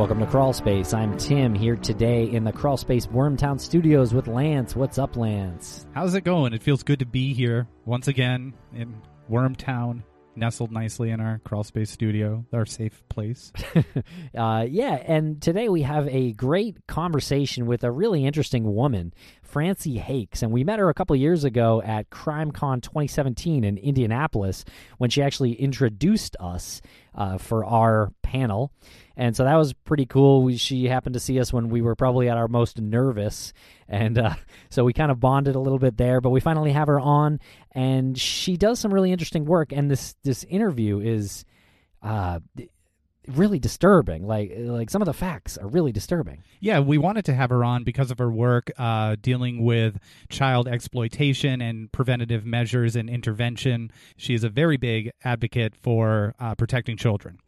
Welcome to Crawl Space. I'm Tim here today in the Crawl Space Wormtown Studios with Lance. What's up, Lance? How's it going? It feels good to be here once again in Wormtown, nestled nicely in our Crawl Space studio, our safe place. uh, yeah, and today we have a great conversation with a really interesting woman, Francey Hakes, and we met her a couple years ago at CrimeCon 2017 in Indianapolis when she actually introduced us uh, for our panel. And so that was pretty cool. We, she happened to see us when we were probably at our most nervous. And uh, so we kind of bonded a little bit there, but we finally have her on. And she does some really interesting work. And this, this interview is uh, really disturbing. Like, like some of the facts are really disturbing. Yeah, we wanted to have her on because of her work uh, dealing with child exploitation and preventative measures and intervention. She is a very big advocate for uh, protecting children.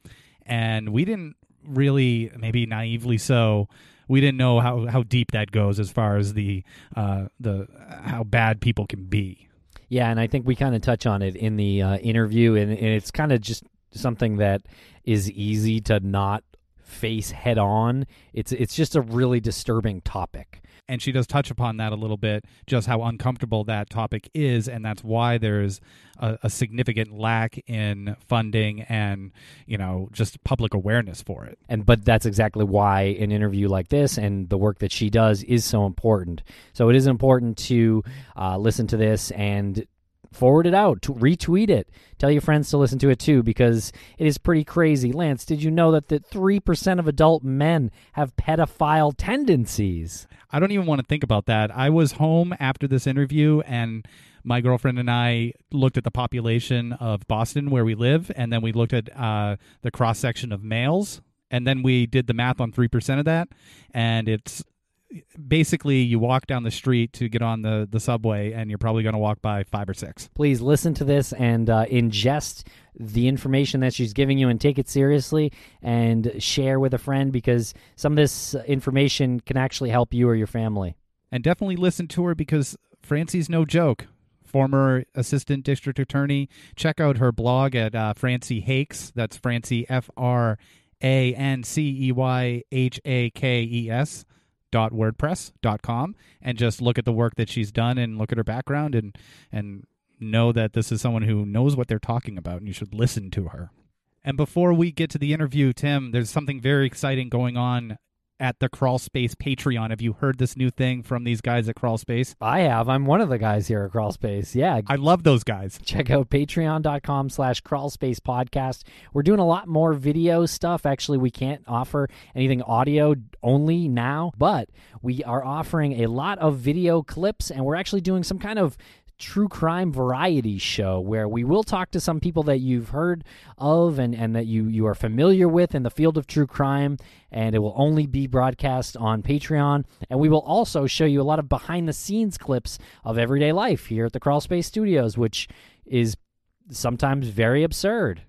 And we didn't really maybe naively so we didn't know how, how deep that goes as far as the uh, the how bad people can be. Yeah, and I think we kind of touch on it in the uh, interview, and, and it's kind of just something that is easy to not face head on. It's it's just a really disturbing topic and she does touch upon that a little bit, just how uncomfortable that topic is, and that's why there's a, a significant lack in funding and you know just public awareness for it. And but that's exactly why an interview like this and the work that she does is so important. So it is important to uh, listen to this and forward it out, retweet it, tell your friends to listen to it too, because it is pretty crazy. Lance, did you know that the three percent of adult men have pedophile tendencies? I don't even want to think about that. I was home after this interview and my girlfriend and I looked at the population of Boston where we live, and then we looked at uh, the cross section of males, and then we did the math on three percent of that, and it's basically you walk down the street to get on the, the subway and you're probably going to walk by five or six. Please listen to this and uh, ingest the information that she's giving you and take it seriously and share with a friend because some of this information can actually help you or your family. And definitely listen to her because francey's no joke. Former assistant district attorney check out her blog at uh, francey hakes. That's francey f-r a N C E Y H A K E S wordpress.com and just look at the work that she's done and look at her background and and know that this is someone who knows what they're talking about and you should listen to her. And before we get to the interview, Tim, there's something very exciting going on at the Crawl Space Patreon. Have you heard this new thing from these guys at Crawl Space? I have. I'm one of the guys here at Crawl Space. Yeah. I love those guys. Check out patreon.com slash crawl space podcast. We're doing a lot more video stuff. Actually, we can't offer anything audio only now, but we are offering a lot of video clips and we're actually doing some kind of true crime variety show where we will talk to some people that you've heard of and, and that you, you are familiar with in the field of true crime. And it will only be broadcast on Patreon. And we will also show you a lot of behind the scenes clips of everyday life here at the Crawl Space Studios, which is sometimes very absurd.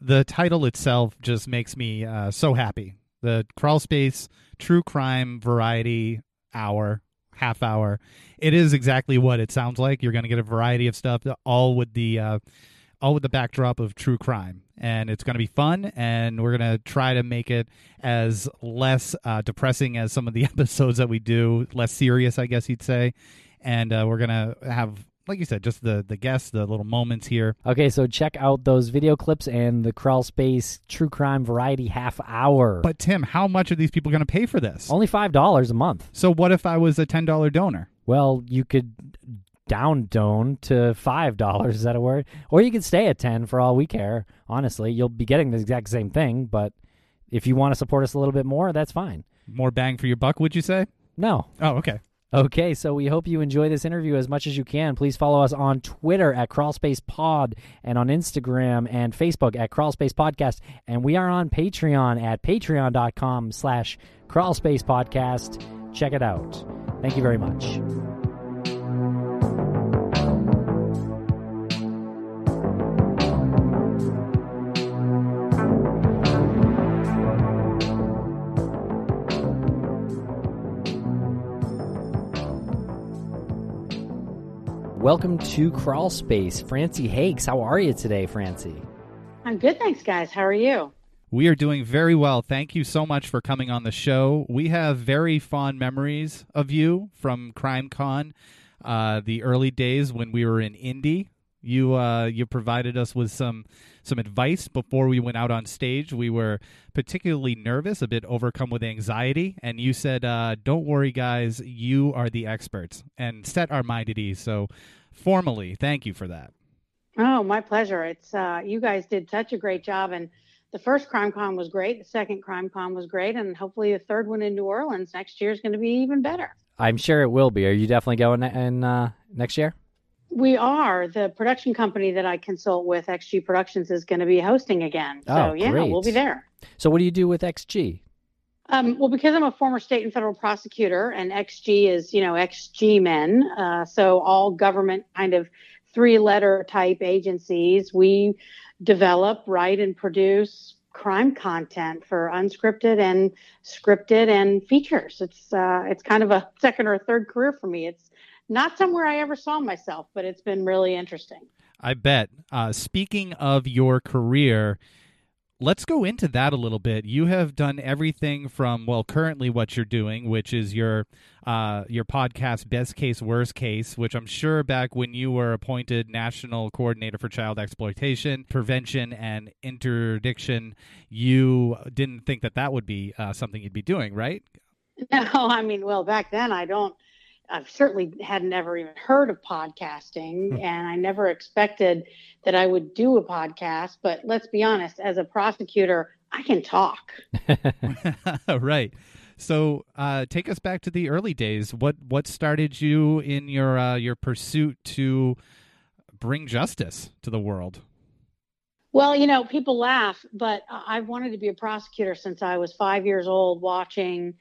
The title itself just makes me uh, so happy. The Crawl Space True Crime Variety Hour half hour. It is exactly what it sounds like. You're going to get a variety of stuff, all with the uh, all with the backdrop of true crime, and it's going to be fun. And we're going to try to make it as less uh, depressing as some of the episodes that we do, less serious, I guess you'd say. And uh, we're going to have like you said, just the the guests, the little moments here. Okay, so check out those video clips and the Crawl Space True Crime Variety half hour. But Tim, how much are these people going to pay for this? only five dollars a month. So what if I was a ten dollar donor? Well, you could down done to five dollars. Is that a word? Or you could stay at ten for all we care. Honestly, you'll be getting the exact same thing, but if you want to support us a little bit more, that's fine. More bang for your buck, would you say? No. Oh, okay. Okay, so we hope you enjoy this interview as much as you can. Please follow us on Twitter at Crawlspace Pod and on Instagram and Facebook at Crawlspace Podcast. And we are on Patreon at patreon.com slash Crawlspace Podcast. Check it out. Thank you very much. Welcome to Crawl Space. Francey Hakes, how are you today, Francey? I'm good, thanks, guys. How are you? We are doing very well. Thank you so much for coming on the show. We have very fond memories of you from CrimeCon, uh, the early days when we were in Indy. You uh, you provided us with some some advice before we went out on stage. We were particularly nervous, a bit overcome with anxiety, and you said, uh, "Don't worry, guys. You are the experts," and set our mind at ease. So, formally, thank you for that. Oh, my pleasure. It's uh, you guys did such a great job, and the first crime con was great. The second crime con was great, and hopefully the third one in New Orleans next year is going to be even better. I'm sure it will be. Are you definitely going in uh, next year? We are. The production company that I consult with, XG Productions, is going to be hosting again. So, Oh, yeah, we'll be there. So, what do you do with XG? Um, well, because I'm a former state and federal prosecutor, and XG is, you know, XG men, uh, so all government kind of three letter type agencies, we develop, write, and produce crime content for unscripted and scripted and features. It's uh, it's kind of a second or third career for me. It's not somewhere I ever saw myself, but it's been really interesting. I bet. Uh, speaking of your career, let's go into that a little bit. You have done everything from well, currently what you're doing, which is your uh, your podcast, Best Case, Worst Case, which I'm sure back when you were appointed National Coordinator for Child Exploitation Prevention and Interdiction, you didn't think that that would be uh, something you'd be doing, right? No, I mean, well, back then I don't. I certainly had never even heard of podcasting, and I never expected that I would do a podcast. But let's be honest, as a prosecutor, I can talk. right. So, uh, take us back to the early days. What what started you in your uh, your pursuit to bring justice to the world? Well, you know, people laugh, but I- I've wanted to be a prosecutor since I was five years old, watching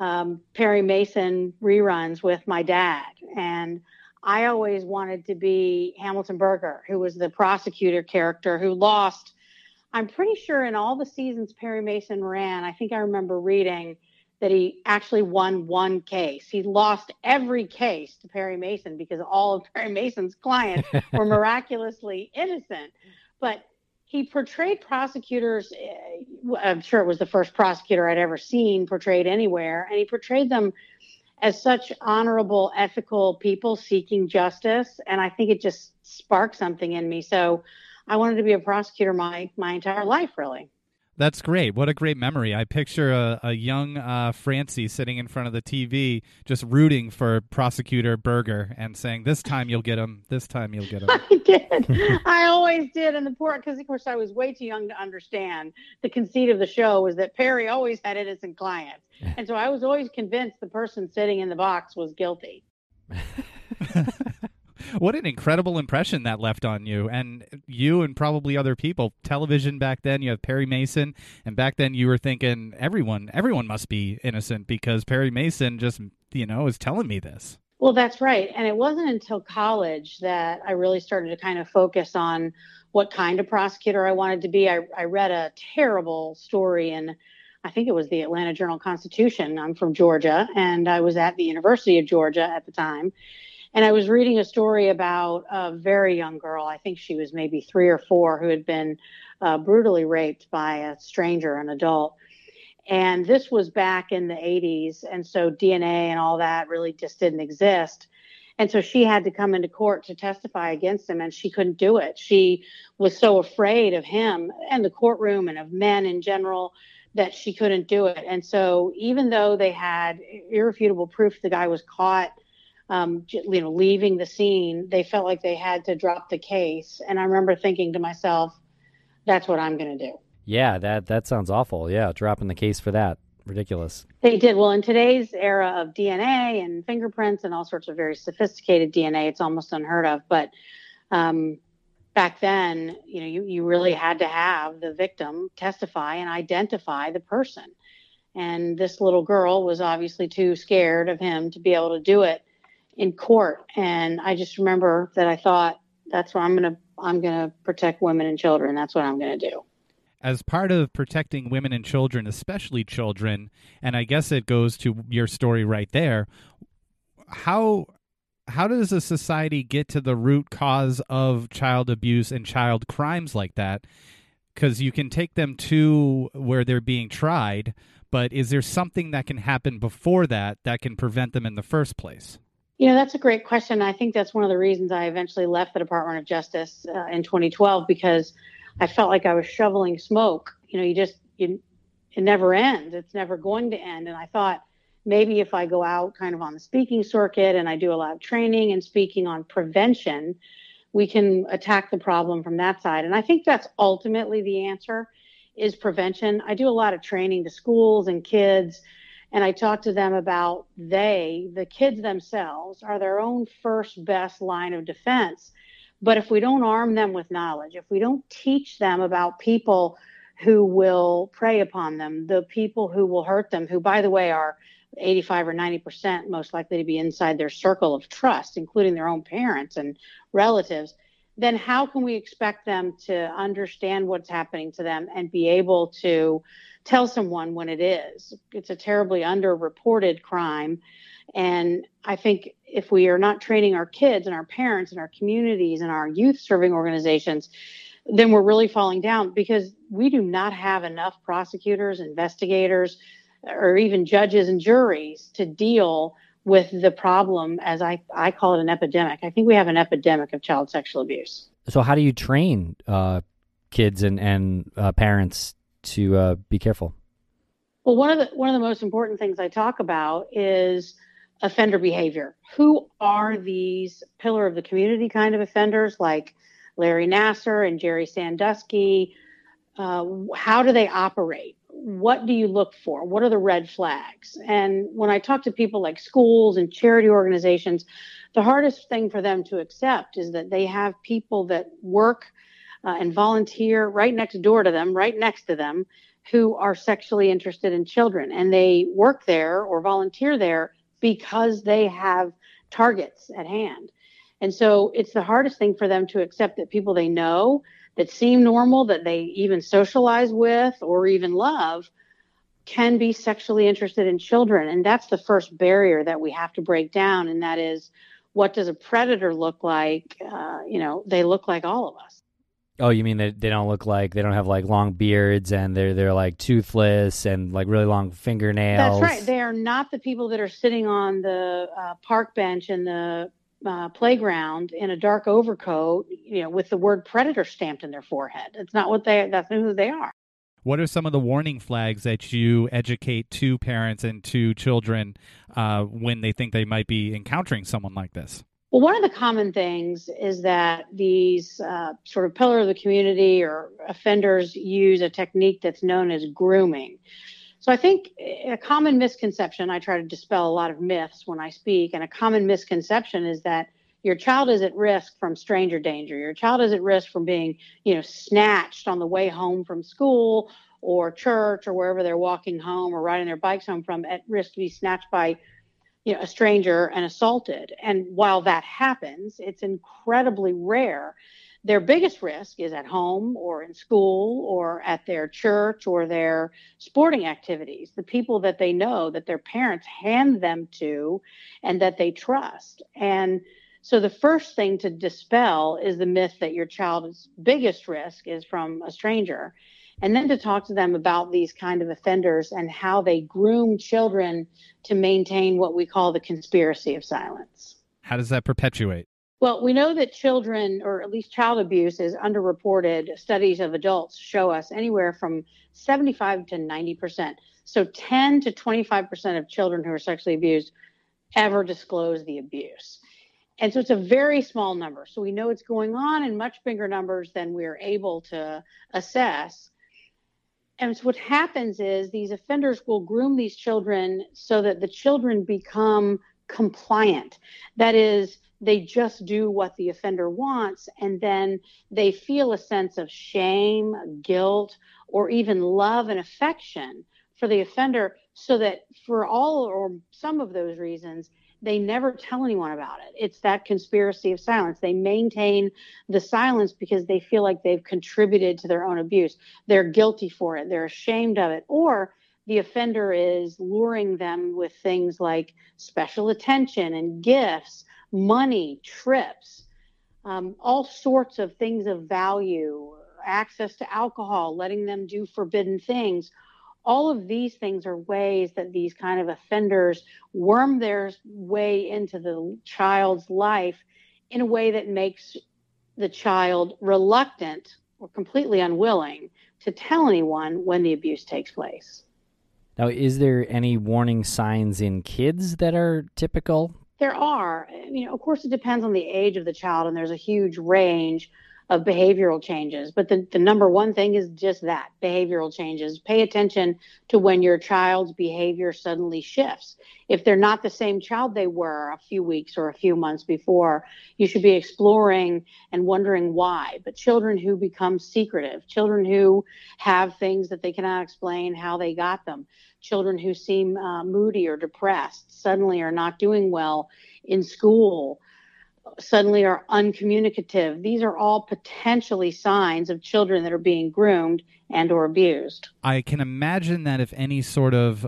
um, Perry Mason reruns with my dad, and I always wanted to be Hamilton Berger, who was the prosecutor character who lost. I'm pretty sure in all the seasons Perry Mason ran, I think I remember reading that he actually won one case. He lost every case to Perry Mason because all of Perry Mason's clients were miraculously innocent. But he portrayed prosecutors. eh, I'm sure it was the first prosecutor I'd ever seen portrayed anywhere, and he portrayed them as such honorable, ethical people seeking justice. And I think it just sparked something in me. So I wanted to be a prosecutor my my entire life, really. That's great. What a great memory. I picture a, a young uh, Francey sitting in front of the TV, just rooting for prosecutor Berger and saying, "This time you'll get him. This time you'll get him." I did. I always did. And the poor, because of course I was way too young to understand. The conceit of the show was that Perry always had innocent clients. And so I was always convinced the person sitting in the box was guilty. what an incredible impression that left on you and you and probably other people television back then you have perry mason and back then you were thinking everyone everyone must be innocent because perry mason just you know is telling me this Well, that's right. And it wasn't until college that I really started to kind of focus on what kind of prosecutor I wanted to be. I, I read a terrible story in, I think it was the Atlanta Journal Constitution. I'm from Georgia, and I was at the University of Georgia at the time. And I was reading a story about a very young girl. I think she was maybe three or four who had been uh, brutally raped by a stranger, an adult. And this was back in the 80s. And so DNA and all that really just didn't exist. And so she had to come into court to testify against him, and she couldn't do it. She was so afraid of him and the courtroom and of men in general that she couldn't do it. And so, even though they had irrefutable proof the guy was caught, um, you know, leaving the scene, they felt like they had to drop the case. And I remember thinking to myself, "That's what I'm going to do." Yeah, that that sounds awful. Yeah, dropping the case for that ridiculous. They did. Well, in today's era of DNA and fingerprints and all sorts of very sophisticated DNA, it's almost unheard of. But um, back then, you know, you, you really had to have the victim testify and identify the person. And this little girl was obviously too scared of him to be able to do it in court. And I just remember that I thought, that's what I'm going to, I'm going to protect women and children. That's what I'm going to do as part of protecting women and children, especially children, and I guess it goes to your story right there. How how does a society get to the root cause of child abuse and child crimes like that? Because you can take them to where they're being tried, but is there something that can happen before that that can prevent them in the first place? You know, that's a great question. I think that's one of the reasons I eventually left the Department of Justice uh, in 2012 because I felt like I was shoveling smoke. You know, you just you, it never ends. It's never going to end. And I thought maybe if I go out kind of on the speaking circuit and I do a lot of training and speaking on prevention, we can attack the problem from that side. And I think that's ultimately the answer is prevention. I do a lot of training to schools and kids and I talk to them about they, the kids themselves, are their own first best line of defense. But if we don't arm them with knowledge, if we don't teach them about people who will prey upon them, the people who will hurt them, who, by the way, are 85 or 90% most likely to be inside their circle of trust, including their own parents and relatives, then how can we expect them to understand what's happening to them and be able to tell someone when it is? It's a terribly underreported crime. And I think if we are not training our kids and our parents and our communities and our youth serving organizations, then we're really falling down because we do not have enough prosecutors, investigators, or even judges and juries to deal with the problem as I, I call it an epidemic. I think we have an epidemic of child sexual abuse. So how do you train uh, kids and, and uh, parents to uh, be careful? Well, one of the one of the most important things I talk about is offender behavior. Who are these pillar of the community kind of offenders like Larry Nassar and Jerry Sandusky? Uh, how do they operate? What do you look for? What are the red flags? And when I talk to people like schools and charity organizations, the hardest thing for them to accept is that they have people that work uh, and volunteer right next door to them, right next to them, who are sexually interested in children. And they work there or volunteer there because they have targets at hand. And so it's the hardest thing for them to accept that people they know that seem normal, that they even socialize with or even love, can be sexually interested in children. And that's the first barrier that we have to break down. And that is what does a predator look like? Uh, you know, they look like all of us. Oh, you mean they they don't look like they don't have like long beards and they're they're like toothless and like really long fingernails. That's right. They are not the people that are sitting on the uh, park bench in the uh, playground in a dark overcoat, you know, with the word predator stamped in their forehead. It's not what they. That's who they are. What are some of the warning flags that you educate to parents and to children uh, when they think they might be encountering someone like this? Well, one of the common things is that these uh, sort of pillar of the community or offenders use a technique that's known as grooming. So I think a common misconception, I try to dispel a lot of myths when I speak, and a common misconception is that your child is at risk from stranger danger. Your child is at risk from being, you know, snatched on the way home from school or church or wherever they're walking home or riding their bikes home from, at risk to be snatched by you know, a stranger and assaulted. And while that happens, it's incredibly rare. Their biggest risk is at home or in school or at their church or their sporting activities, the people that they know that their parents hand them to and that they trust. And so the first thing to dispel is the myth that your child's biggest risk is from a stranger and then to talk to them about these kind of offenders and how they groom children to maintain what we call the conspiracy of silence. How does that perpetuate? Well, we know that children, or at least child abuse, is underreported. Studies of adults show us anywhere from 75 to 90 percent. So 10 to 25 percent of children who are sexually abused ever disclose the abuse. And so it's a very small number. So we know it's going on in much bigger numbers than we're able to assess. And so what happens is these offenders will groom these children so that the children become compliant. That is, they just do what the offender wants and then they feel a sense of shame, guilt, or even love and affection for the offender so that for all or some of those reasons they never tell anyone about it. It's that conspiracy of silence. They maintain the silence because they feel like they've contributed to their own abuse. They're guilty for it. They're ashamed of it. Or the offender is luring them with things like special attention and gifts, money, trips, um, all sorts of things of value, access to alcohol, letting them do forbidden things. All of these things are ways that these kind of offenders worm their way into the child's life in a way that makes the child reluctant or completely unwilling to tell anyone when the abuse takes place. Now, is there any warning signs in kids that are typical? There are. You know, of course, it depends on the age of the child, and there's a huge range of behavioral changes. But the, the number one thing is just that behavioral changes. Pay attention to when your child's behavior suddenly shifts. If they're not the same child they were a few weeks or a few months before, you should be exploring and wondering why. But children who become secretive, children who have things that they cannot explain how they got them, children who seem uh, moody or depressed suddenly are not doing well in school suddenly are uncommunicative. These are all potentially signs of children that are being groomed and or abused. I can imagine that if any sort of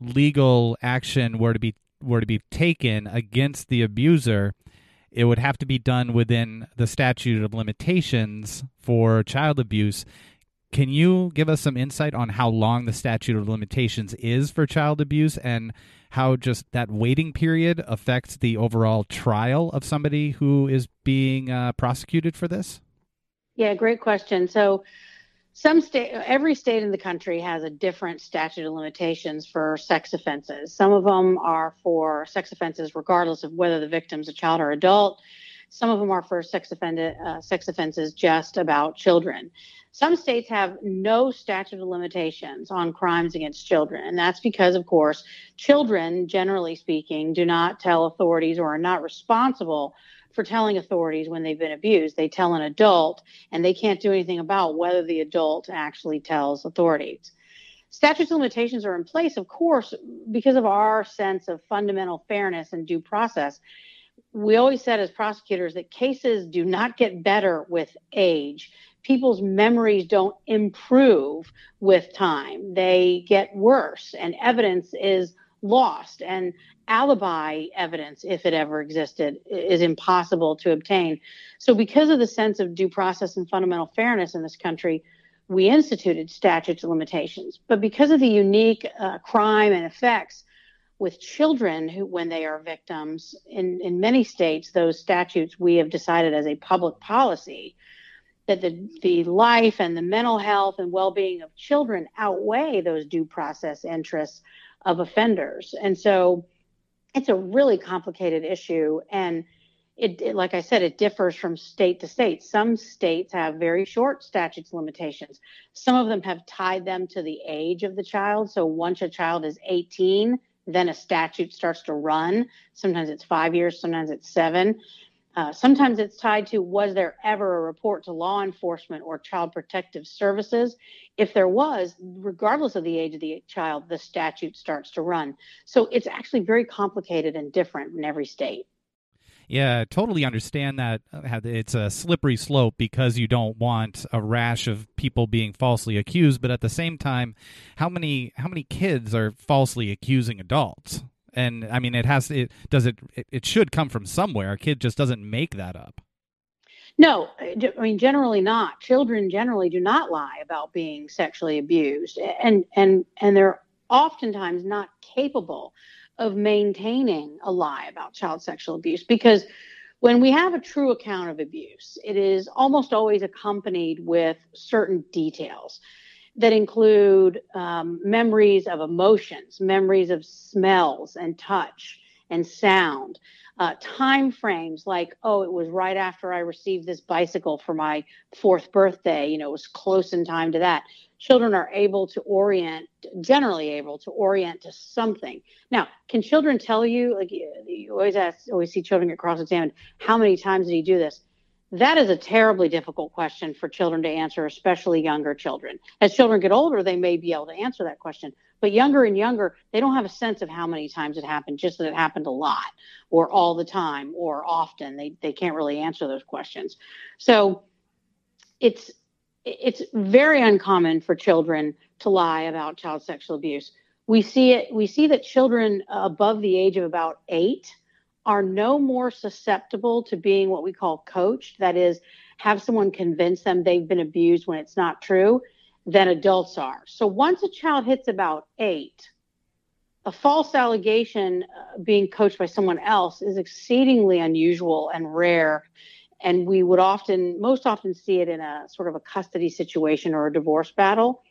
legal action were to be were to be taken against the abuser, it would have to be done within the statute of limitations for child abuse. Can you give us some insight on how long the statute of limitations is for child abuse and how just that waiting period affects the overall trial of somebody who is being uh, prosecuted for this? Yeah, great question. So, some state, every state in the country has a different statute of limitations for sex offenses. Some of them are for sex offenses, regardless of whether the victim's a child or adult. Some of them are for sex offended uh, sex offenses just about children. Some states have no statute of limitations on crimes against children, and that's because, of course, children, generally speaking, do not tell authorities or are not responsible for telling authorities when they've been abused. They tell an adult, and they can't do anything about whether the adult actually tells authorities. Statutes of limitations are in place, of course, because of our sense of fundamental fairness and due process. We always said as prosecutors that cases do not get better with age people's memories don't improve with time. They get worse, and evidence is lost. And alibi evidence, if it ever existed, is impossible to obtain. So, because of the sense of due process and fundamental fairness in this country, we instituted statutes of limitations. But because of the unique uh, crime and effects with children who, when they are victims, in, in many states, those statutes we have decided as a public policy that the, the life and the mental health and well-being of children outweigh those due process interests of offenders. And so it's a really complicated issue and it, it, like i said it differs from state to state. Some states have very short statutes limitations. Some of them have tied them to the age of the child. So once a child is 18 then a statute starts to run sometimes it's five years sometimes it's seven uh, sometimes it's tied to was there ever a report to law enforcement or child protective services? If there was, regardless of the age of the child, the statute starts to run. So it's actually very complicated and different in every state. Yeah, totally understand that uh, it's a slippery slope because you don't want a rash of people being falsely accused, but at the same time, how many how many kids are falsely accusing adults? and I mean, it has it does it it should come from somewhere. A kid just doesn't make that up. No, I mean generally not. Children generally do not lie about being sexually abused, and and and they're oftentimes not capable of maintaining a lie about child sexual abuse because when we have a true account of abuse, it is almost always accompanied with certain details that include um, memories of emotions, memories of smells and touch and sound, uh, time frames like, oh, it was right after I received this bicycle for my fourth birthday. You know, it was close in time to that. Children are able to orient, generally able to orient to something. Now, can children tell you, like you always ask, always see children get cross examined, how many times did he do this? That is a terribly difficult question for children to answer, especially younger children. As children get older, they may be able to answer that question. But younger and younger, they don't have a sense of how many times it happened, just that it happened a lot or all the time or often. They, they can't really answer those questions. So it's it's very uncommon for children to lie about child sexual abuse. We see it we see that children above the age of about 8 are no more susceptible to being what we call coached, that is, have someone convince them they've been abused when it's not true, than adults are. So once a child hits about eight, a false allegation uh, being coached by someone else is exceedingly unusual and rare. And we would often, most often, see it in a sort of a custody situation or a divorce battle.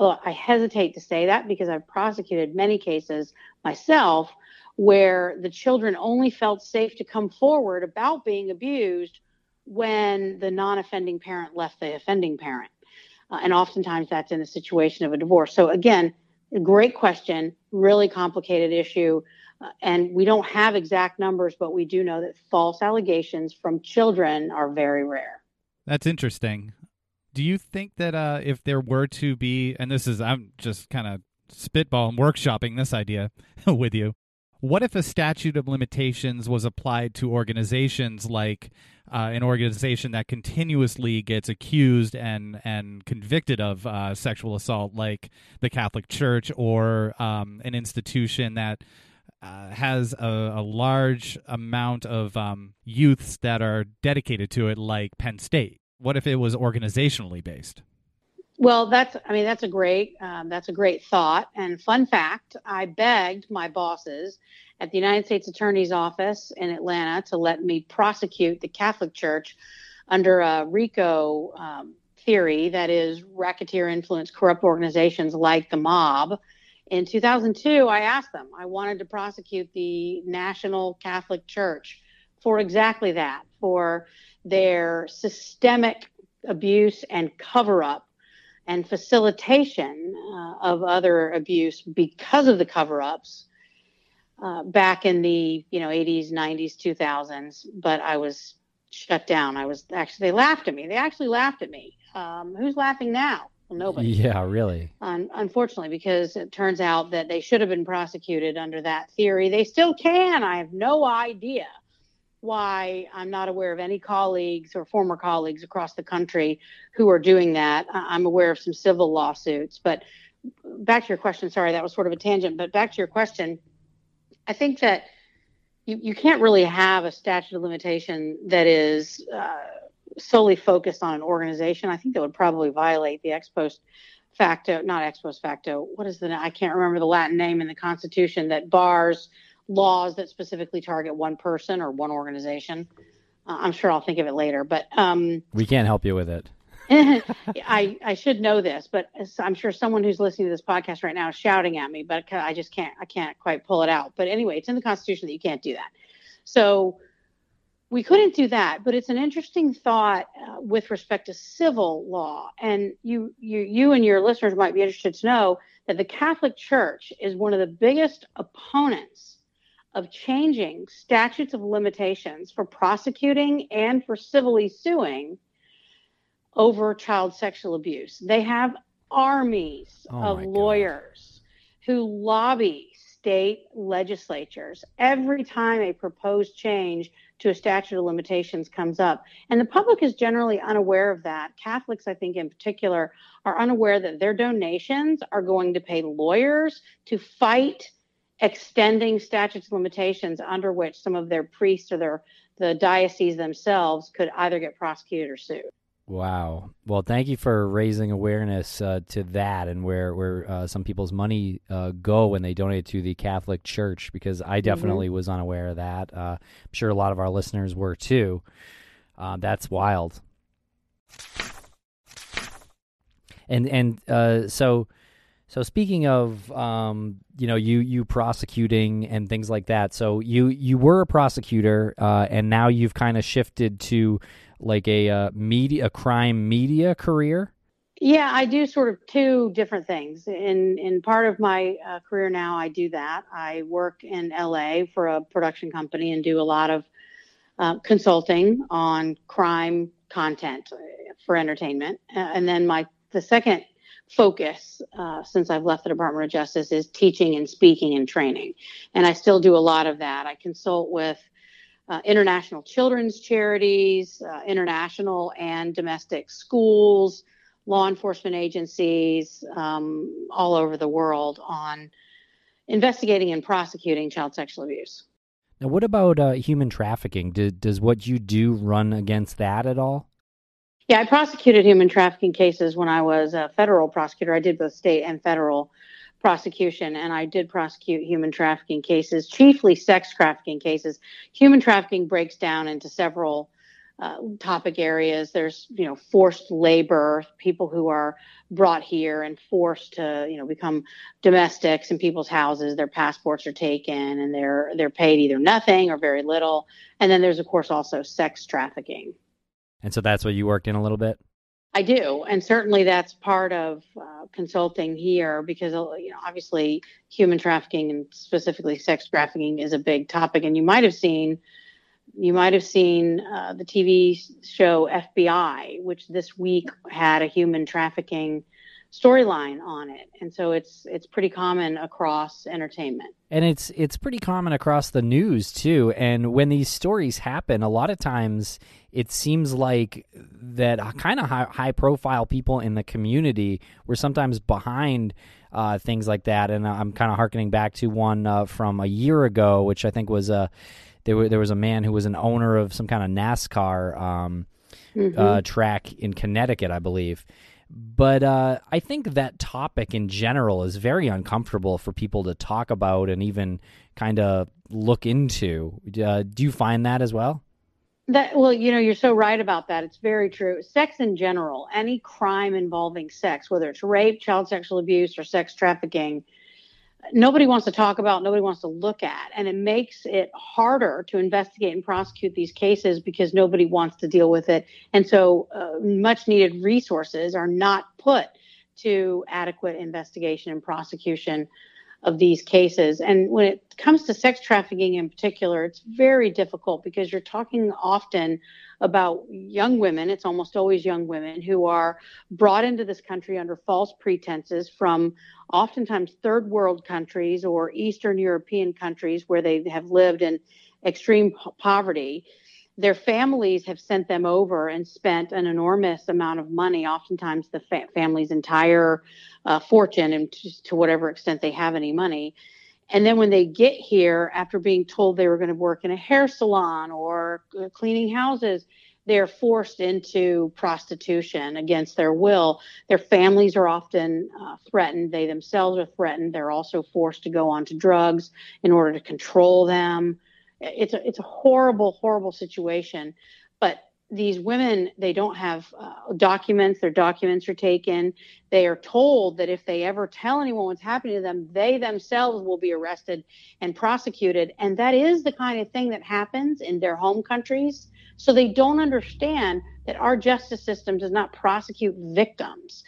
I hesitate to say that because I've prosecuted many cases myself where the children only felt safe to come forward about being abused when the non offending parent left the offending parent. Uh, and oftentimes that's in a situation of a divorce. So, again, great question, really complicated issue. Uh, and we don't have exact numbers, but we do know that false allegations from children are very rare. That's interesting. Do you think that uh, if there were to be, and this is, I'm just kind of spitballing, workshopping this idea with you, what if a statute of limitations was applied to organizations like uh, an organization that continuously gets accused and and convicted of uh, sexual assault, like the Catholic Church, or um, an institution that uh, has a, a, large amount of um, youths that are dedicated to it, like Penn State? What if it was organizationally based? Well, that's I mean that's a great um, that's a great thought. And fun fact, I begged my bosses at the United States Attorney's Office in Atlanta to let me prosecute the Catholic Church under a RICO um, theory, that is, racketeer influence corrupt organizations like the mob. In 2002, I asked them, I wanted to prosecute the National Catholic Church for exactly that, for their systemic abuse and cover up and facilitation uh, of other abuse because of the cover-ups uh, back in the you know 80s 90s 2000s but i was shut down. I was actually they laughed at me. They actually laughed at me. Um, who's laughing now? Well, nobody. Yeah really. Un- unfortunately because it turns out that they should have been prosecuted under that theory. They still can. I have no idea why I'm not aware of any colleagues or former colleagues across the country who are doing that. I'm aware of some civil lawsuits. But back to your question, sorry, that was sort of a tangent, but back to your question, I think that you, you can't really have a statute of limitation that is uh, solely focused on an organization. I think that would probably violate the ex post facto, not ex post facto, what is the, I can't remember the Latin name in the Constitution that bars laws that specifically target one person or one organization. Uh, I'm sure I'll think of it later, but um, we can't help you with it. I I should know this, but I'm sure someone who's listening to this podcast right now is shouting at me, but I just can't I can't quite pull it out. But anyway, it's in the Constitution that you can't do that. So we couldn't do that, but it's an interesting thought uh, with respect to civil law. And you you you and your listeners might be interested to know that the Catholic Church is one of the biggest opponents of changing statutes of limitations for prosecuting and for civilly suing over child sexual abuse. They have armies oh of lawyers who lobby state legislatures every time a proposed change to a statute of limitations comes up. And the public is generally unaware of that. Catholics, I think, in particular, are unaware that their donations are going to pay lawyers to fight extending statutes of limitations under which some of their priests or their the dioceses themselves could either get prosecuted or sued. Wow. Well, thank you for raising awareness uh, to that and where where uh, some people's money uh, go when they donate to the Catholic Church because I mm-hmm. definitely mm-hmm. was unaware of that. Uh, I'm sure a lot of our listeners were too. Uh, that's wild. And and uh, so so speaking of um, you know you you prosecuting and things like that. So you you were a prosecutor and now you've kind of shifted to like a uh, media, a crime media career? Yeah, I do sort of two different things. In in part of my uh, career now, I do that. I work in LA for a production company and do a lot of uh, consulting on crime content for entertainment. and then my the second focus uh, since I've left the Department of Justice is teaching and speaking and training. And I still do a lot of that. I consult with uh, international children's charities, uh, international and domestic schools, law enforcement agencies um, all over the world on investigating and prosecuting child sexual abuse. Now, what about uh, human trafficking? Do, does what you do run against that at all? Yeah, I prosecuted human trafficking cases when I was a federal prosecutor. I did both state and federal prosecution, and I did prosecute human trafficking cases, chiefly sex trafficking cases. Human trafficking breaks down into several uh, topic areas. There's, you know, forced labor, people who are brought here and forced to, you know, become domestics in people's houses. Their passports are taken, and they're they're paid either nothing or very little. And then there's, of course, also sex trafficking. And so that's what you worked in a little bit. I do, and certainly that's part of uh, consulting here because uh, you know obviously human trafficking and specifically sex trafficking is a big topic, and you might have seen you might have seen uh, the TV show FBI, which this week had a human trafficking storyline on it. And so it's it's pretty common across entertainment. And it's it's pretty common across the news too. And when these stories happen a lot of times it seems like that kind of high, high profile people in the community were sometimes behind uh, things like that and i'm kind of harkening back to one uh, from a year ago which i think was a there, were, there was a man who was an owner of some kind of nascar um, mm-hmm. uh, track in connecticut i believe but uh, I think that topic in general is very uncomfortable for people to talk about and even kind of look into. Uh, do you find that as well? That well, you know, you're so right about that. It's very true. Sex in general, any crime involving sex, whether it's rape, child sexual abuse, or sex trafficking, nobody wants to talk about, nobody wants to look at. And it makes it harder to investigate and prosecute these cases because nobody wants to deal with it. And so uh, much needed resources are not put to adequate investigation and prosecution of these cases. And when it comes to sex trafficking in particular, it's very difficult because you're talking often about young women, it's almost always young women, who are brought into this country under false pretenses from oftentimes third world countries or Eastern European countries where they have lived in extreme poverty their families have sent them over and spent an enormous amount of money, oftentimes the fa- family's entire uh, fortune, and to, to whatever extent they have any money. And then when they get here, after being told they were going to work in a hair salon or uh, cleaning houses, they're forced into prostitution against their will. Their families are often uh, threatened. They themselves are threatened. They're also forced to go on to drugs in order to control them it's a it's a horrible horrible situation. But these women they don't have uh, documents. Their documents are taken. They are told that if they ever tell anyone what's happening to them they themselves will be arrested and prosecuted. And that is the kind of thing that happens in their home countries. So they don't understand that our justice system does not prosecute victims.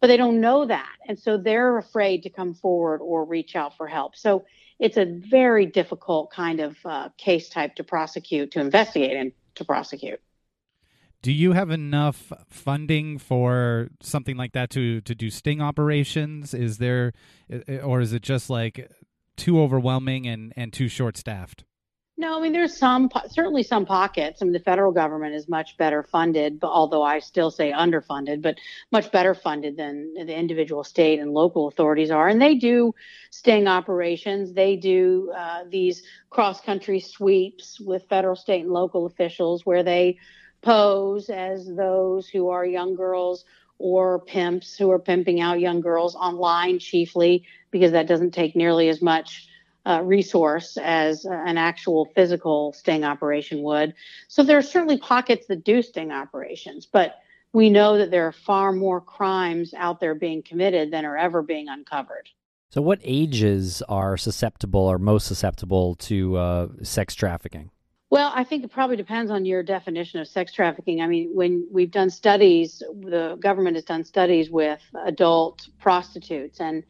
But they don't know that. And so they're afraid to come forward or reach out for help. So it's a very difficult kind of uh, case type to prosecute, to investigate, and to prosecute. Do you have enough funding for something like that to to do sting operations? Is there, or is it just like too overwhelming and and too short staffed? No, I mean there's some certainly some pockets. I mean the federal government is much better funded, but although I still say underfunded, but much better funded than the individual state and local authorities are, and they do sting operations. They do uh, these cross country sweeps with federal, state, and local officials where they pose as those who are young girls or pimps who are pimping out young girls online chiefly because that doesn't take nearly as much uh, resource as uh, an actual physical sting operation would. So there are certainly pockets that do sting operations, but we know that there are far more crimes out there being committed than are ever being uncovered. So, what ages are susceptible or most susceptible to uh, sex trafficking? Well, I think it probably depends on your definition of sex trafficking. I mean, when we've done studies, the government has done studies with adult prostitutes, and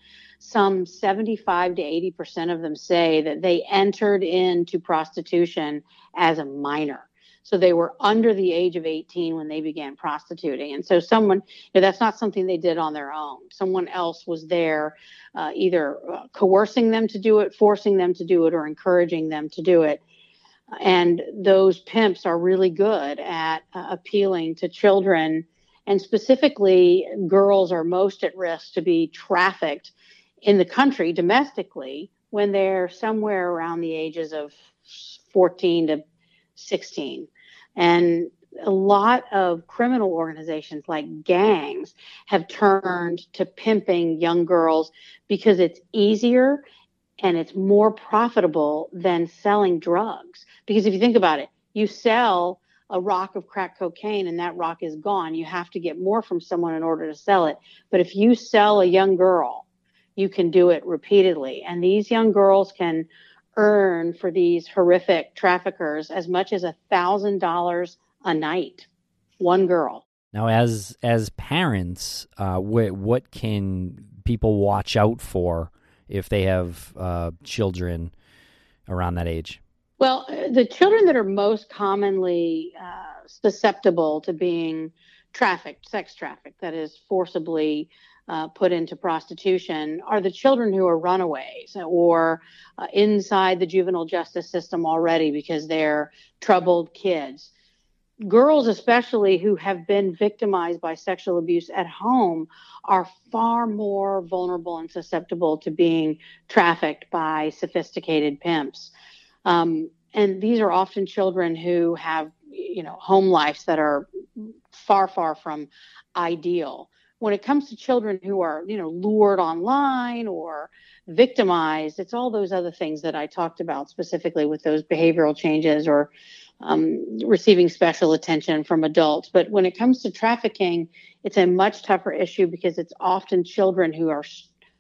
some 75 to 80 percent of them say that they entered into prostitution as a minor. So they were under the age of 18 when they began prostituting. And so someone, you know, that's not something they did on their own. Someone else was there, uh, either uh, coercing them to do it, forcing them to do it, or encouraging them to do it. And those pimps are really good at uh, appealing to children. And specifically, girls are most at risk to be trafficked in the country domestically when they're somewhere around the ages of 14 to 16. And a lot of criminal organizations like gangs have turned to pimping young girls because it's easier and it's more profitable than selling drugs. Because if you think about it, you sell a rock of crack cocaine and that rock is gone. You have to get more from someone in order to sell it. But if you sell a young girl, you can do it repeatedly. And these young girls can earn for these horrific traffickers as much as a thousand dollars a night one girl now as as parents uh, what, what can people watch out for if they have uh, children around that age well the children that are most commonly uh, susceptible to being trafficked sex trafficked that is forcibly uh, put into prostitution are the children who are runaways or uh, inside the juvenile justice system already because they're troubled kids. Girls, especially who have been victimized by sexual abuse at home, are far more vulnerable and susceptible to being trafficked by sophisticated pimps. Um, and these are often children who have, you know, home lives that are far, far from ideal when it comes to children who are, you know, lured online or victimized, it's all those other things that I talked about specifically with those behavioral changes or um, receiving special attention from adults. But when it comes to trafficking, it's a much tougher issue because it's often children who are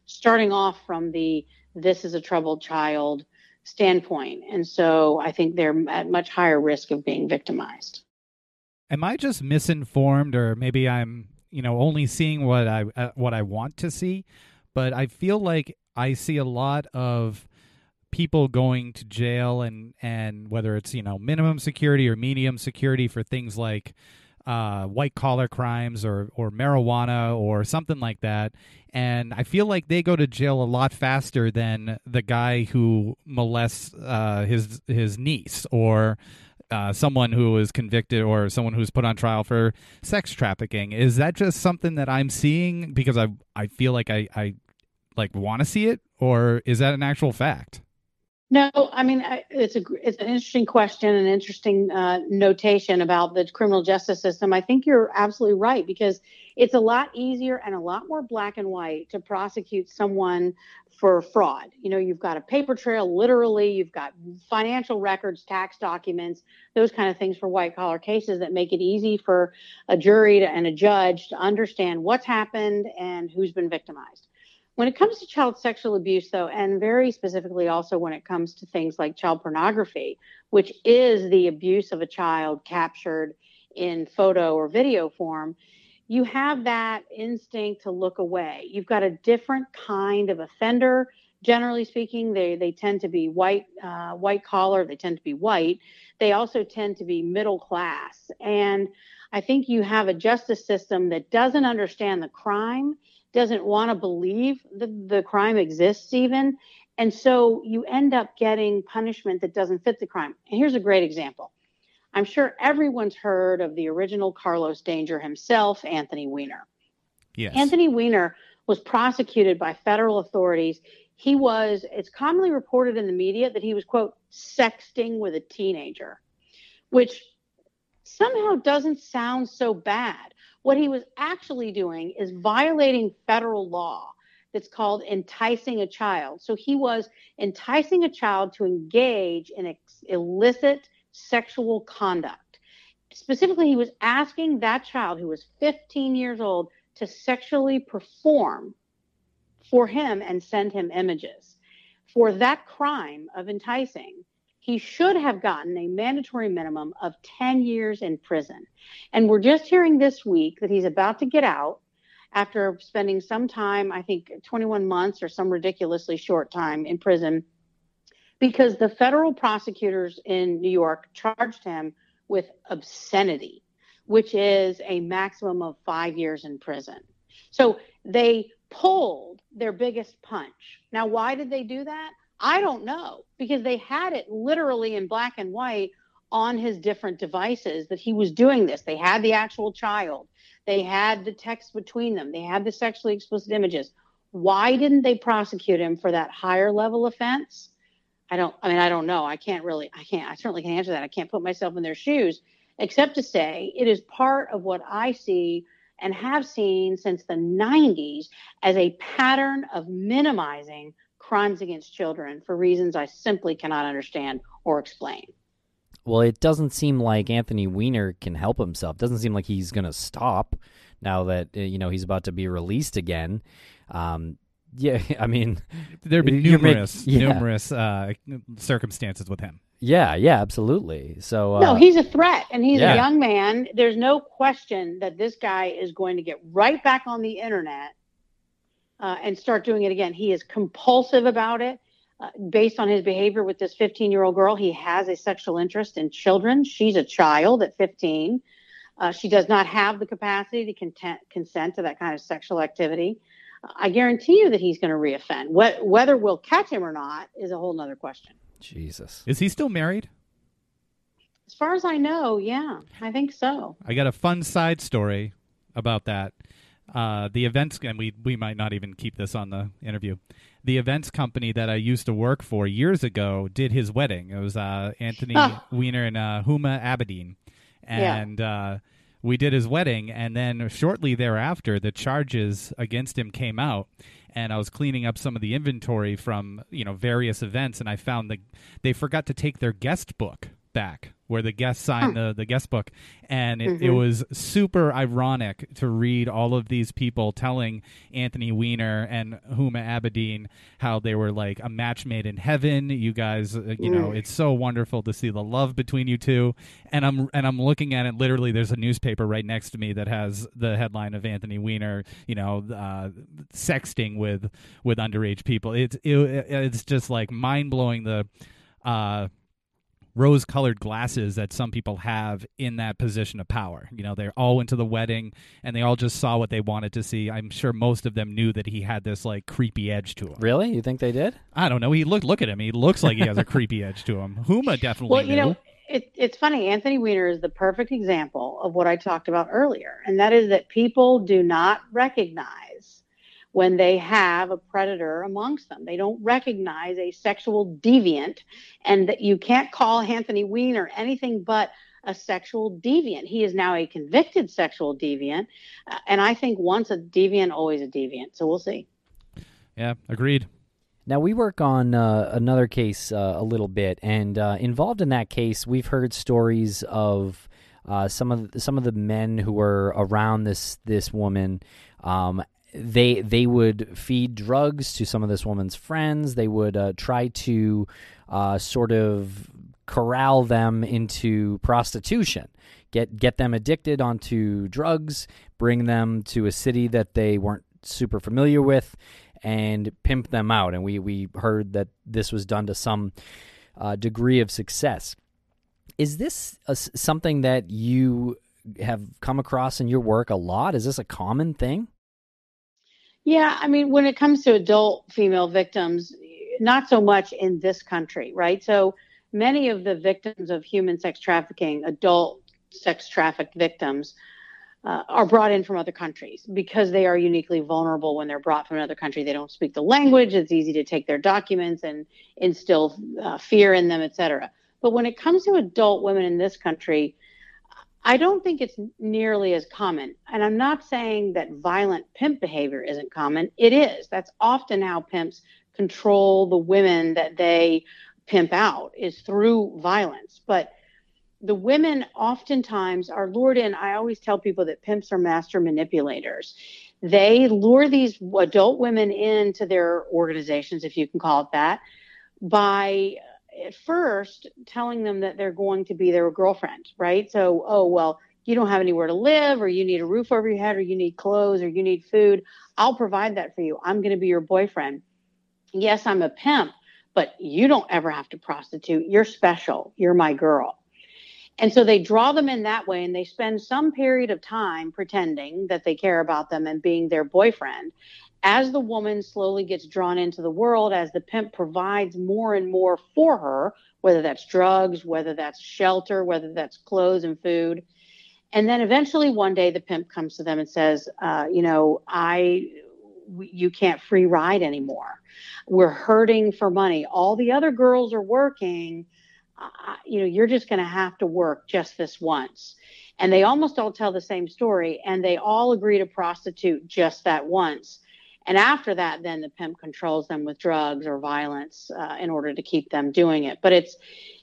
starting off from the this is a troubled child standpoint. And so I think they're at much higher risk of being victimized. Am I just misinformed, or maybe I'm you know only seeing what I uh, what I want to see, but I feel like I see a lot of people going to jail and and whether it's you know minimum security or medium security for things like uh, white collar crimes or or marijuana or something like that. And I feel like they go to jail a lot faster than the guy who molests uh, his his niece or uh, someone who was convicted or someone who's put on trial for sex trafficking. Is that just something that I'm seeing because I I feel like I I like want to see it, or is that an actual fact? No, I mean it's a it's an interesting question, an interesting uh, notation about the criminal justice system. I think you're absolutely right because it's a lot easier and a lot more black and white to prosecute someone for fraud. You know, you've got a paper trail, literally, you've got financial records, tax documents, those kind of things for white collar cases that make it easy for a jury to, and a judge to understand what's happened and who's been victimized. When it comes to child sexual abuse, though, and very specifically also when it comes to things like child pornography, which is the abuse of a child captured in photo or video form, you have that instinct to look away. You've got a different kind of offender. Generally speaking, they, they tend to be white, uh, white collar. They tend to be white. They also tend to be middle class. And I think you have a justice system that doesn't understand the crime doesn't want to believe the, the crime exists even. And so you end up getting punishment that doesn't fit the crime. And here's a great example. I'm sure everyone's heard of the original Carlos Danger himself, Anthony Weiner. Yes. Anthony Weiner was prosecuted by federal authorities. He was, it's commonly reported in the media that he was, quote, sexting with a teenager, which somehow doesn't sound so bad. What he was actually doing is violating federal law that's called enticing a child. So he was enticing a child to engage in ex- illicit sexual conduct. Specifically, he was asking that child who was 15 years old to sexually perform for him and send him images. For that crime of enticing, he should have gotten a mandatory minimum of 10 years in prison. And we're just hearing this week that he's about to get out after spending some time, I think 21 months or some ridiculously short time in prison, because the federal prosecutors in New York charged him with obscenity, which is a maximum of five years in prison. So they pulled their biggest punch. Now, why did they do that? I don't know because they had it literally in black and white on his different devices that he was doing this. They had the actual child, they had the text between them, they had the sexually explicit images. Why didn't they prosecute him for that higher level offense? I don't, I mean, I don't know. I can't really, I can't, I certainly can't answer that. I can't put myself in their shoes, except to say it is part of what I see and have seen since the 90s as a pattern of minimizing crimes against children for reasons I simply cannot understand or explain. Well, it doesn't seem like Anthony Weiner can help himself. Doesn't seem like he's going to stop now that uh, you know he's about to be released again. Um, yeah, I mean, there've been numerous, yeah. numerous uh, circumstances with him. Yeah, yeah, absolutely. So uh, no, he's a threat, and he's yeah. a young man. There's no question that this guy is going to get right back on the internet uh, and start doing it again. He is compulsive about it. Uh, based on his behavior with this 15 year old girl, he has a sexual interest in children. She's a child at 15. Uh, she does not have the capacity to content, consent to that kind of sexual activity. I guarantee you that he's going to reoffend. What, whether we'll catch him or not is a whole other question. Jesus. Is he still married? As far as I know, yeah, I think so. I got a fun side story about that. Uh, the events, and we we might not even keep this on the interview. The events company that I used to work for years ago did his wedding. It was uh, Anthony oh. Weiner and uh, Huma Abedin, and yeah. Uh, we did his wedding. And then shortly thereafter, the charges against him came out. And I was cleaning up some of the inventory from you know various events, and I found that they forgot to take their guest book back where the guest signed the, the guest book. And it, mm-hmm. it, was super ironic to read all of these people telling anthony weiner and huma abedin how they were like a match made in heaven. You guys uh, you know mm. it's so wonderful to see the love between you two. And i'm and i'm looking at it literally there's a newspaper right next to me that has the headline of anthony weiner you know uh, sexting with with underage people. It's it, it's just like mind-blowing the uh rose colored glasses that some people have in that position of power. You know, they're all into the wedding and they all just saw what they wanted to see. I'm sure most of them knew that he had this like creepy edge to him. Really? You think they did? I don't know. He look look at him. He looks like he has a creepy edge to him. Huma definitely Well, you knew. know, it, it's funny. Anthony Weiner is the perfect example of what I talked about earlier, and that is that people do not recognize when they have a predator amongst them. They don't recognize a sexual deviant, and that you can't call Anthony Weiner anything but a sexual deviant. He is now a convicted sexual deviant, uh, and I think once a deviant, always a deviant. So we'll see. Yeah, agreed. Now we work on uh, another case uh, a little bit, and uh, involved in that case, we've heard stories of uh, some of the, some of the men who were around this this woman um, they they would feed drugs to some of this woman's friends. They would uh, try to uh, sort of corral them into prostitution, get get them addicted onto drugs, bring them to a city that they weren't super familiar with, and pimp them out. And we we heard that this was done to some uh, degree of success. Is this a, something that you have come across in your work a lot? Is this a common thing? Yeah, I mean, when it comes to adult female victims, not so much in this country, right? So many of the victims of human sex trafficking, adult sex trafficked victims, uh, are brought in from other countries because they are uniquely vulnerable when they're brought from another country. They don't speak the language. It's easy to take their documents and instill uh, fear in them, et cetera. But when it comes to adult women in this country, I don't think it's nearly as common. And I'm not saying that violent pimp behavior isn't common. It is. That's often how pimps control the women that they pimp out is through violence. But the women oftentimes are lured in. I always tell people that pimps are master manipulators. They lure these adult women into their organizations, if you can call it that, by at first telling them that they're going to be their girlfriend, right? So, oh, well, you don't have anywhere to live, or you need a roof over your head, or you need clothes, or you need food. I'll provide that for you. I'm going to be your boyfriend. Yes, I'm a pimp, but you don't ever have to prostitute. You're special. You're my girl. And so they draw them in that way, and they spend some period of time pretending that they care about them and being their boyfriend as the woman slowly gets drawn into the world, as the pimp provides more and more for her, whether that's drugs, whether that's shelter, whether that's clothes and food. And then eventually one day the pimp comes to them and says, uh, you know, I, you can't free ride anymore. We're hurting for money. All the other girls are working. Uh, you know, you're just going to have to work just this once. And they almost all tell the same story and they all agree to prostitute just that once and after that, then the pimp controls them with drugs or violence uh, in order to keep them doing it. But it's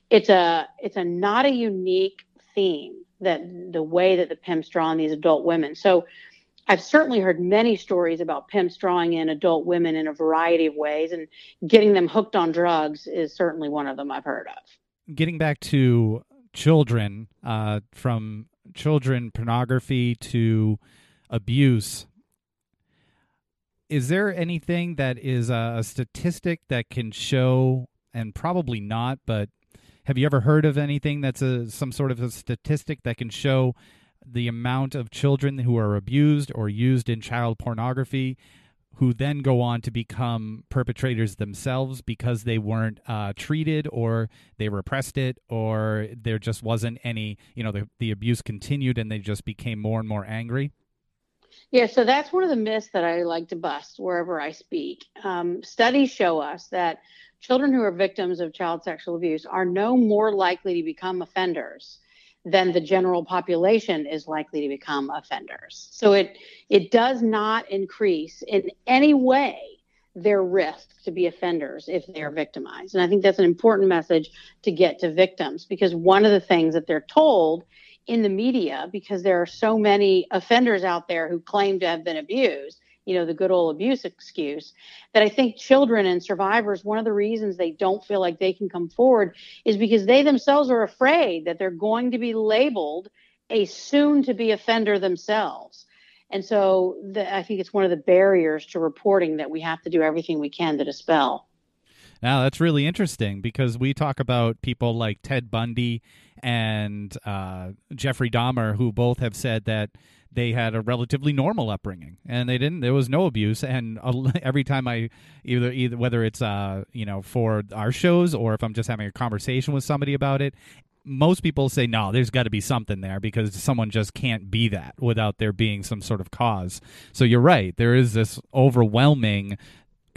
it's a it's a not a unique theme that the way that the pimps draw on these adult women. So I've certainly heard many stories about pimps drawing in adult women in a variety of ways, and getting them hooked on drugs is certainly one of them I've heard of. Getting back to children, uh, from children pornography to abuse, is there anything that is a, a statistic that can show, and probably not, but have you ever heard of anything that's a some sort of a statistic that can show the amount of children who are abused or used in child pornography who then go on to become perpetrators themselves because they weren't uh, treated or they repressed it or there just wasn't any, you know, the, the abuse continued and they just became more and more angry? Yeah, so that's one of the myths that I like to bust wherever I speak. Um, studies show us that children who are victims of child sexual abuse are no more likely to become offenders than the general population is likely to become offenders. So it it does not increase in any way their risk to be offenders if they are victimized. And I think that's an important message to get to victims because one of the things that they're told in the media because there are so many offenders out there who claim to have been abused you know the good old abuse excuse that i think children and survivors one of the reasons they don't feel like they can come forward is because they themselves are afraid that they're going to be labeled a soon to be offender themselves. And so the, i think it's one of the barriers to reporting that we have to do everything we can to dispel now that's really interesting because we talk about people like Ted Bundy and uh, Jeffrey Dahmer, who both have said that they had a relatively normal upbringing and they didn't there was no abuse. And every time i either either whether it's uh you know for our shows or if i'm just having a conversation with somebody about it most people say no there's got to be something there because someone just can't be that without there being some sort of cause. So you're right there is this overwhelming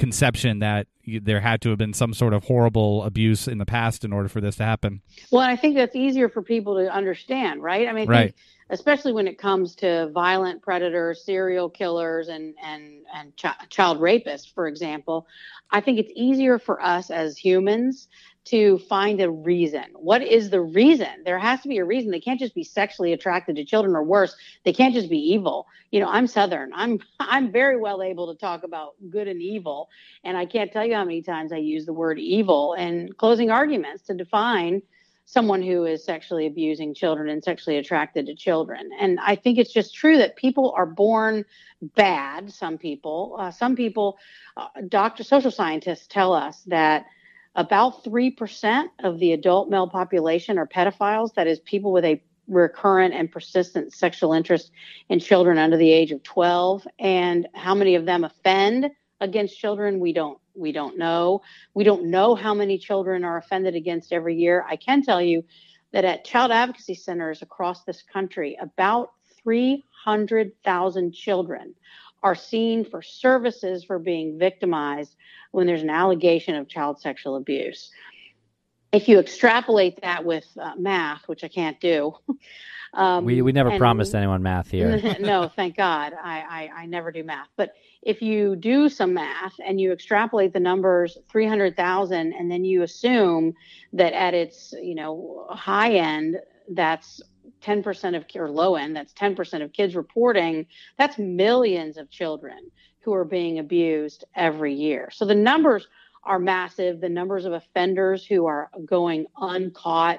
conception that there had to have been some sort of horrible abuse in the past in order for this to happen. Well, I think that's easier for people to understand, right? I mean, I right. especially when it comes to violent predators, serial killers, and and and ch- child rapists, for example. I think it's easier for us as humans to find a reason. What is the reason? There has to be a reason. They can't just be sexually attracted to children or worse. They can't just be evil. You know, I'm southern. I'm I'm very well able to talk about good and evil, and I can't tell you how many times I use the word evil in closing arguments to define someone who is sexually abusing children and sexually attracted to children. And I think it's just true that people are born bad, some people. Uh, some people uh, doctor social scientists tell us that about 3% of the adult male population are pedophiles, that is, people with a recurrent and persistent sexual interest in children under the age of 12. And how many of them offend against children, we don't we don't know. We don't know how many children are offended against every year. I can tell you that at child advocacy centers across this country, about 300,000 children are seen for services for being victimized when there's an allegation of child sexual abuse. if you extrapolate that with uh, math, which I can't do. Um, we we never and, promised anyone math here. no, thank God. I, I, I never do math. But if you do some math and you extrapolate the numbers 300,000 and then you assume that at its you know high end that's 10% of or low end that's 10% of kids reporting that's millions of children who are being abused every year. So the numbers are massive. The numbers of offenders who are going uncaught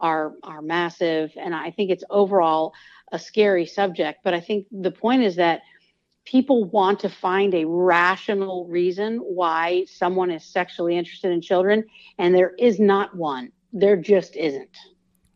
are are massive. And i think it's overall a scary subject. But i think the point is that people want to find a rational reason why someone is sexually interested in children and there is not one. There just isn't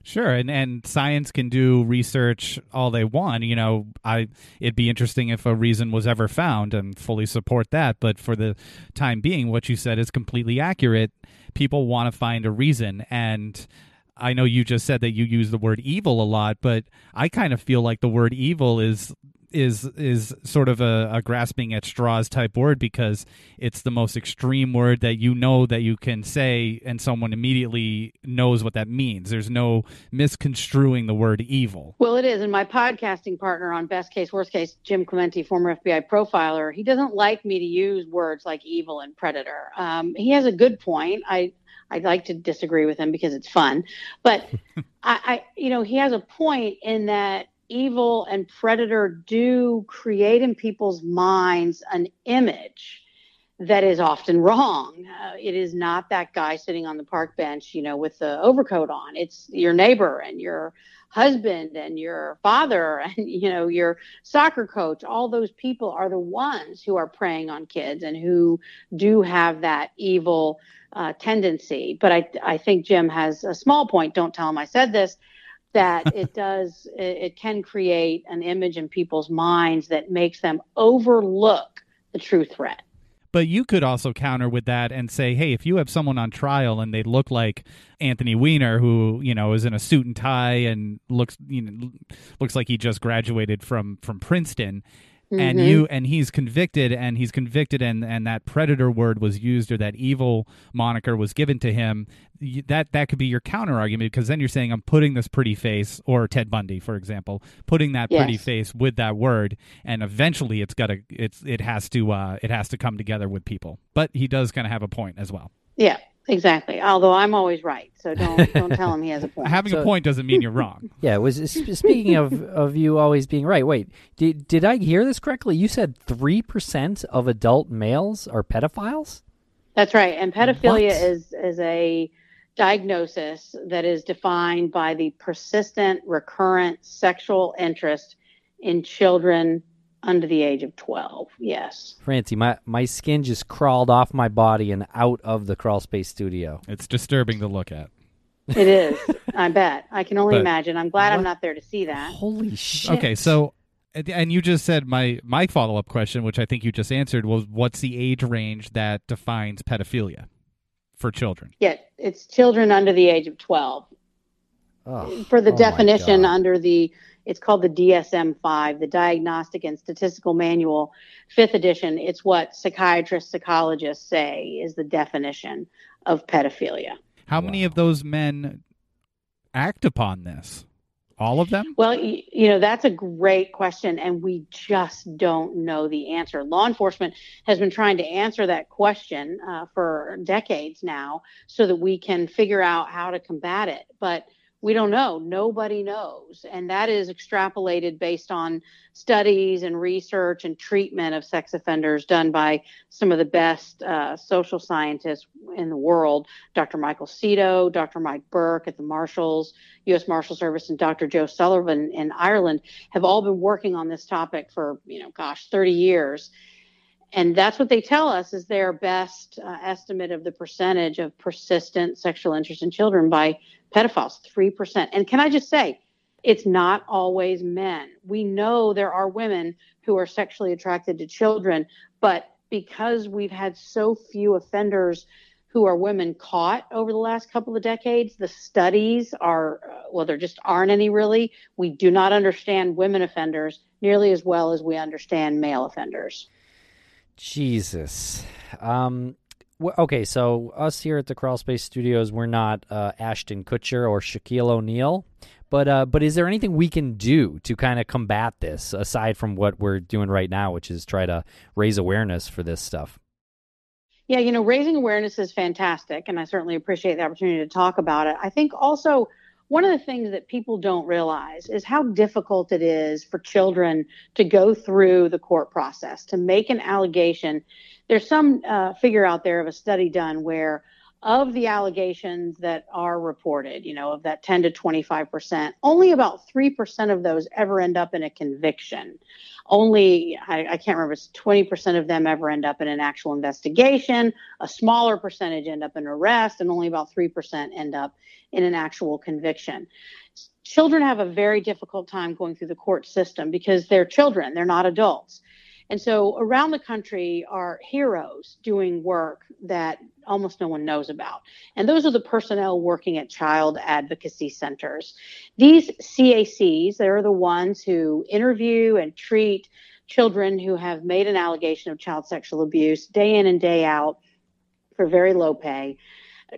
Sure, and and science can do research all they want. You know, I it'd be interesting if a reason was ever found, and fully support that. But for the time being, what you said is completely accurate. People want to find a reason, and I know you just said that you use the word evil a lot, but I kind of feel like the word evil is is is sort of a, a, grasping at straws type word because it's the most extreme word that you know that you can say and someone immediately knows what that means. There's no misconstruing the word evil. Well, it is. And my podcasting partner on Best Case, Worst Case, Jim Clemente, former FBI profiler, he doesn't like me to use words like evil and predator. Um, he has a good point. I I'd like to disagree with him because it's fun, but I, I, you know, he has a point in that evil and predator do create in people's minds an image that is often wrong. Uh, it is not that guy sitting on the park bench, you know, with the overcoat on. It's your neighbor and your husband and your father and you know your soccer coach. All those people are the ones who are preying on kids and who do have that evil uh, tendency. But I I think Jim has a small point. Don't tell him I said this that it does it, can create an image in people's minds that makes them overlook the true threat. But you could also counter with that and say, hey, if you have someone on trial and they look like Anthony Weiner, who you know is in a suit and tie and looks you know looks like he just graduated from from Princeton, Mm-hmm. and you and he's convicted and he's convicted and and that predator word was used or that evil moniker was given to him that that could be your counter argument because then you're saying I'm putting this pretty face or Ted Bundy for example putting that yes. pretty face with that word and eventually it's got to it's it has to uh it has to come together with people but he does kind of have a point as well yeah Exactly. Although I'm always right, so don't don't tell him he has a point. Having so, a point doesn't mean you're wrong. Yeah. Was speaking of of you always being right. Wait, did did I hear this correctly? You said three percent of adult males are pedophiles. That's right, and pedophilia what? is is a diagnosis that is defined by the persistent, recurrent sexual interest in children under the age of 12 yes. Francey my, my skin just crawled off my body and out of the crawl space studio. It's disturbing to look at. It is i bet. I can only but, imagine. I'm glad what? i'm not there to see that. Holy shit. Okay so and you just said my my follow-up question which i think you just answered was what's the age range that defines pedophilia for children? Yeah it's children under the age of 12 oh, for the oh definition under the it's called the DSM 5, the Diagnostic and Statistical Manual, fifth edition. It's what psychiatrists, psychologists say is the definition of pedophilia. How wow. many of those men act upon this? All of them? Well, you know, that's a great question, and we just don't know the answer. Law enforcement has been trying to answer that question uh, for decades now so that we can figure out how to combat it. But we don't know. Nobody knows. And that is extrapolated based on studies and research and treatment of sex offenders done by some of the best uh, social scientists in the world Dr. Michael Seto, Dr. Mike Bourke at the Marshals, U.S. Marshal Service, and Dr. Joe Sullivan in Ireland have all been working on this topic for, you know, gosh, 30 years and that's what they tell us is their best uh, estimate of the percentage of persistent sexual interest in children by pedophiles 3% and can i just say it's not always men. We know there are women who are sexually attracted to children but because we've had so few offenders who are women caught over the last couple of decades the studies are uh, well there just aren't any really. We do not understand women offenders nearly as well as we understand male offenders. Jesus. Um, okay, so us here at the Crawl Space Studios, we're not uh, Ashton Kutcher or Shaquille O'Neal, but uh, but is there anything we can do to kind of combat this aside from what we're doing right now, which is try to raise awareness for this stuff? Yeah, you know, raising awareness is fantastic, and I certainly appreciate the opportunity to talk about it. I think also one of the things that people don't realize is how difficult it is for children to go through the court process to make an allegation. There's some uh, figure out there of a study done where of the allegations that are reported, you know, of that 10 to 25%, only about 3% of those ever end up in a conviction. Only, I, I can't remember, it's 20% of them ever end up in an actual investigation. A smaller percentage end up in arrest, and only about 3% end up in an actual conviction. Children have a very difficult time going through the court system because they're children, they're not adults. And so around the country are heroes doing work that almost no one knows about. And those are the personnel working at child advocacy centers. These CACs, they're the ones who interview and treat children who have made an allegation of child sexual abuse day in and day out for very low pay.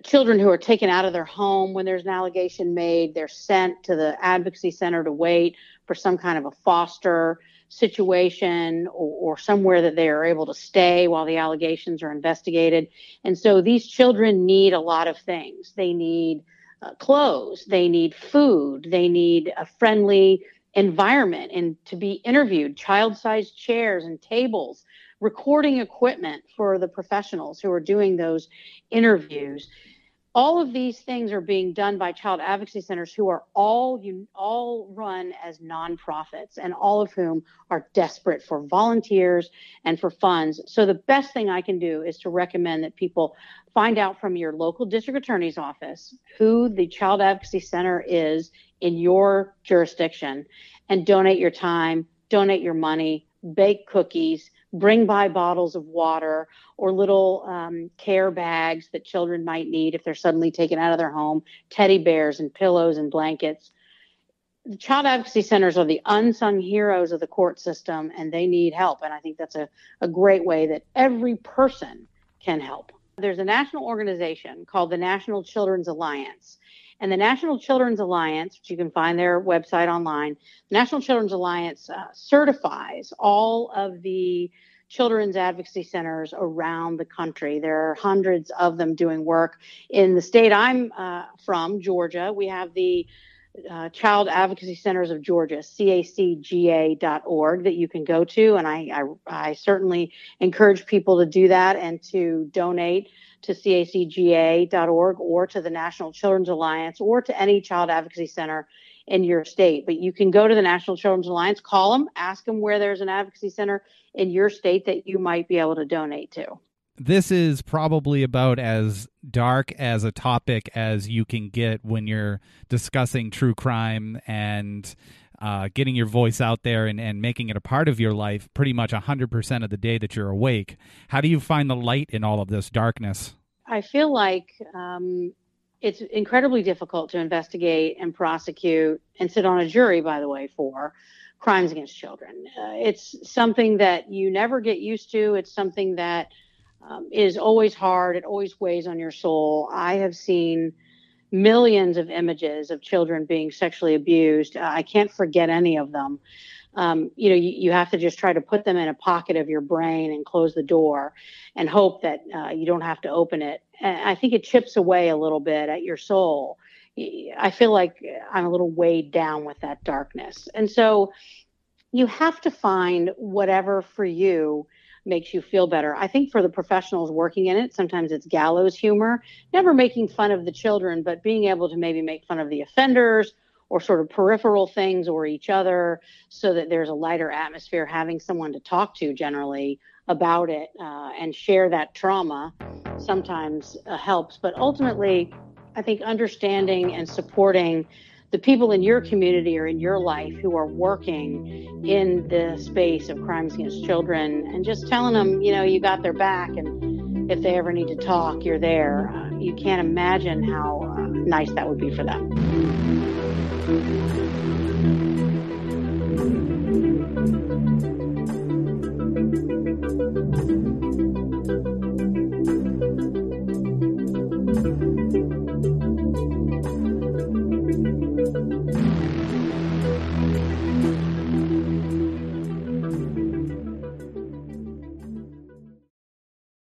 Children who are taken out of their home when there's an allegation made, they're sent to the advocacy center to wait for some kind of a foster situation or, or, somewhere that they are able to stay while the allegations are investigated. And so these children need a lot of things. They need uh, clothes, they need food, they need a friendly environment and to be interviewed, child sized chairs and tables, recording equipment for the professionals who are doing those interviews all of these things are being done by child advocacy centers who are all you all run as nonprofits and all of whom are desperate for volunteers and for funds. So the best thing i can do is to recommend that people find out from your local district attorney's office who the child advocacy center is in your jurisdiction and donate your time donate your money bake cookies bring by bottles of water or little um, care bags that children might need if they're suddenly taken out of their home, teddy bears and pillows and blankets. The child advocacy centers are the unsung heroes of the court system and they need help. And I think that's a, a great way that every person can help. There's a national organization called the National Children's Alliance. And the National Children's Alliance, which you can find their website online, the National Children's Alliance uh, certifies all of the children's advocacy centers around the country. There are hundreds of them doing work. In the state I'm uh, from, Georgia, we have the uh, Child Advocacy Centers of Georgia, cacga.org, that you can go to. And I, I, I certainly encourage people to do that and to donate to cacga.org or to the National Children's Alliance or to any child advocacy center in your state. But you can go to the National Children's Alliance, call them, ask them where there's an advocacy center in your state that you might be able to donate to. This is probably about as dark as a topic as you can get when you're discussing true crime and uh, getting your voice out there and, and making it a part of your life pretty much 100% of the day that you're awake. How do you find the light in all of this darkness? I feel like um, it's incredibly difficult to investigate and prosecute and sit on a jury, by the way, for crimes against children. Uh, it's something that you never get used to. It's something that um, is always hard. It always weighs on your soul. I have seen millions of images of children being sexually abused. Uh, I can't forget any of them. Um, you know, you, you, have to just try to put them in a pocket of your brain and close the door and hope that uh, you don't have to open it. And I think it chips away a little bit at your soul. I feel like I'm a little weighed down with that darkness. And so you have to find whatever for you makes you feel better. I think for the professionals working in it, sometimes it's gallows humor, never making fun of the children, but being able to maybe make fun of the offenders or sort of peripheral things or each other so that there's a lighter atmosphere, having someone to talk to generally about it uh, and share that trauma sometimes uh, helps. But ultimately, I think understanding and supporting the people in your community or in your life who are working in the space of crimes against children and just telling them, you know, you got their back and if they ever need to talk, you're there. Uh, you can't imagine how uh, nice that would be for them.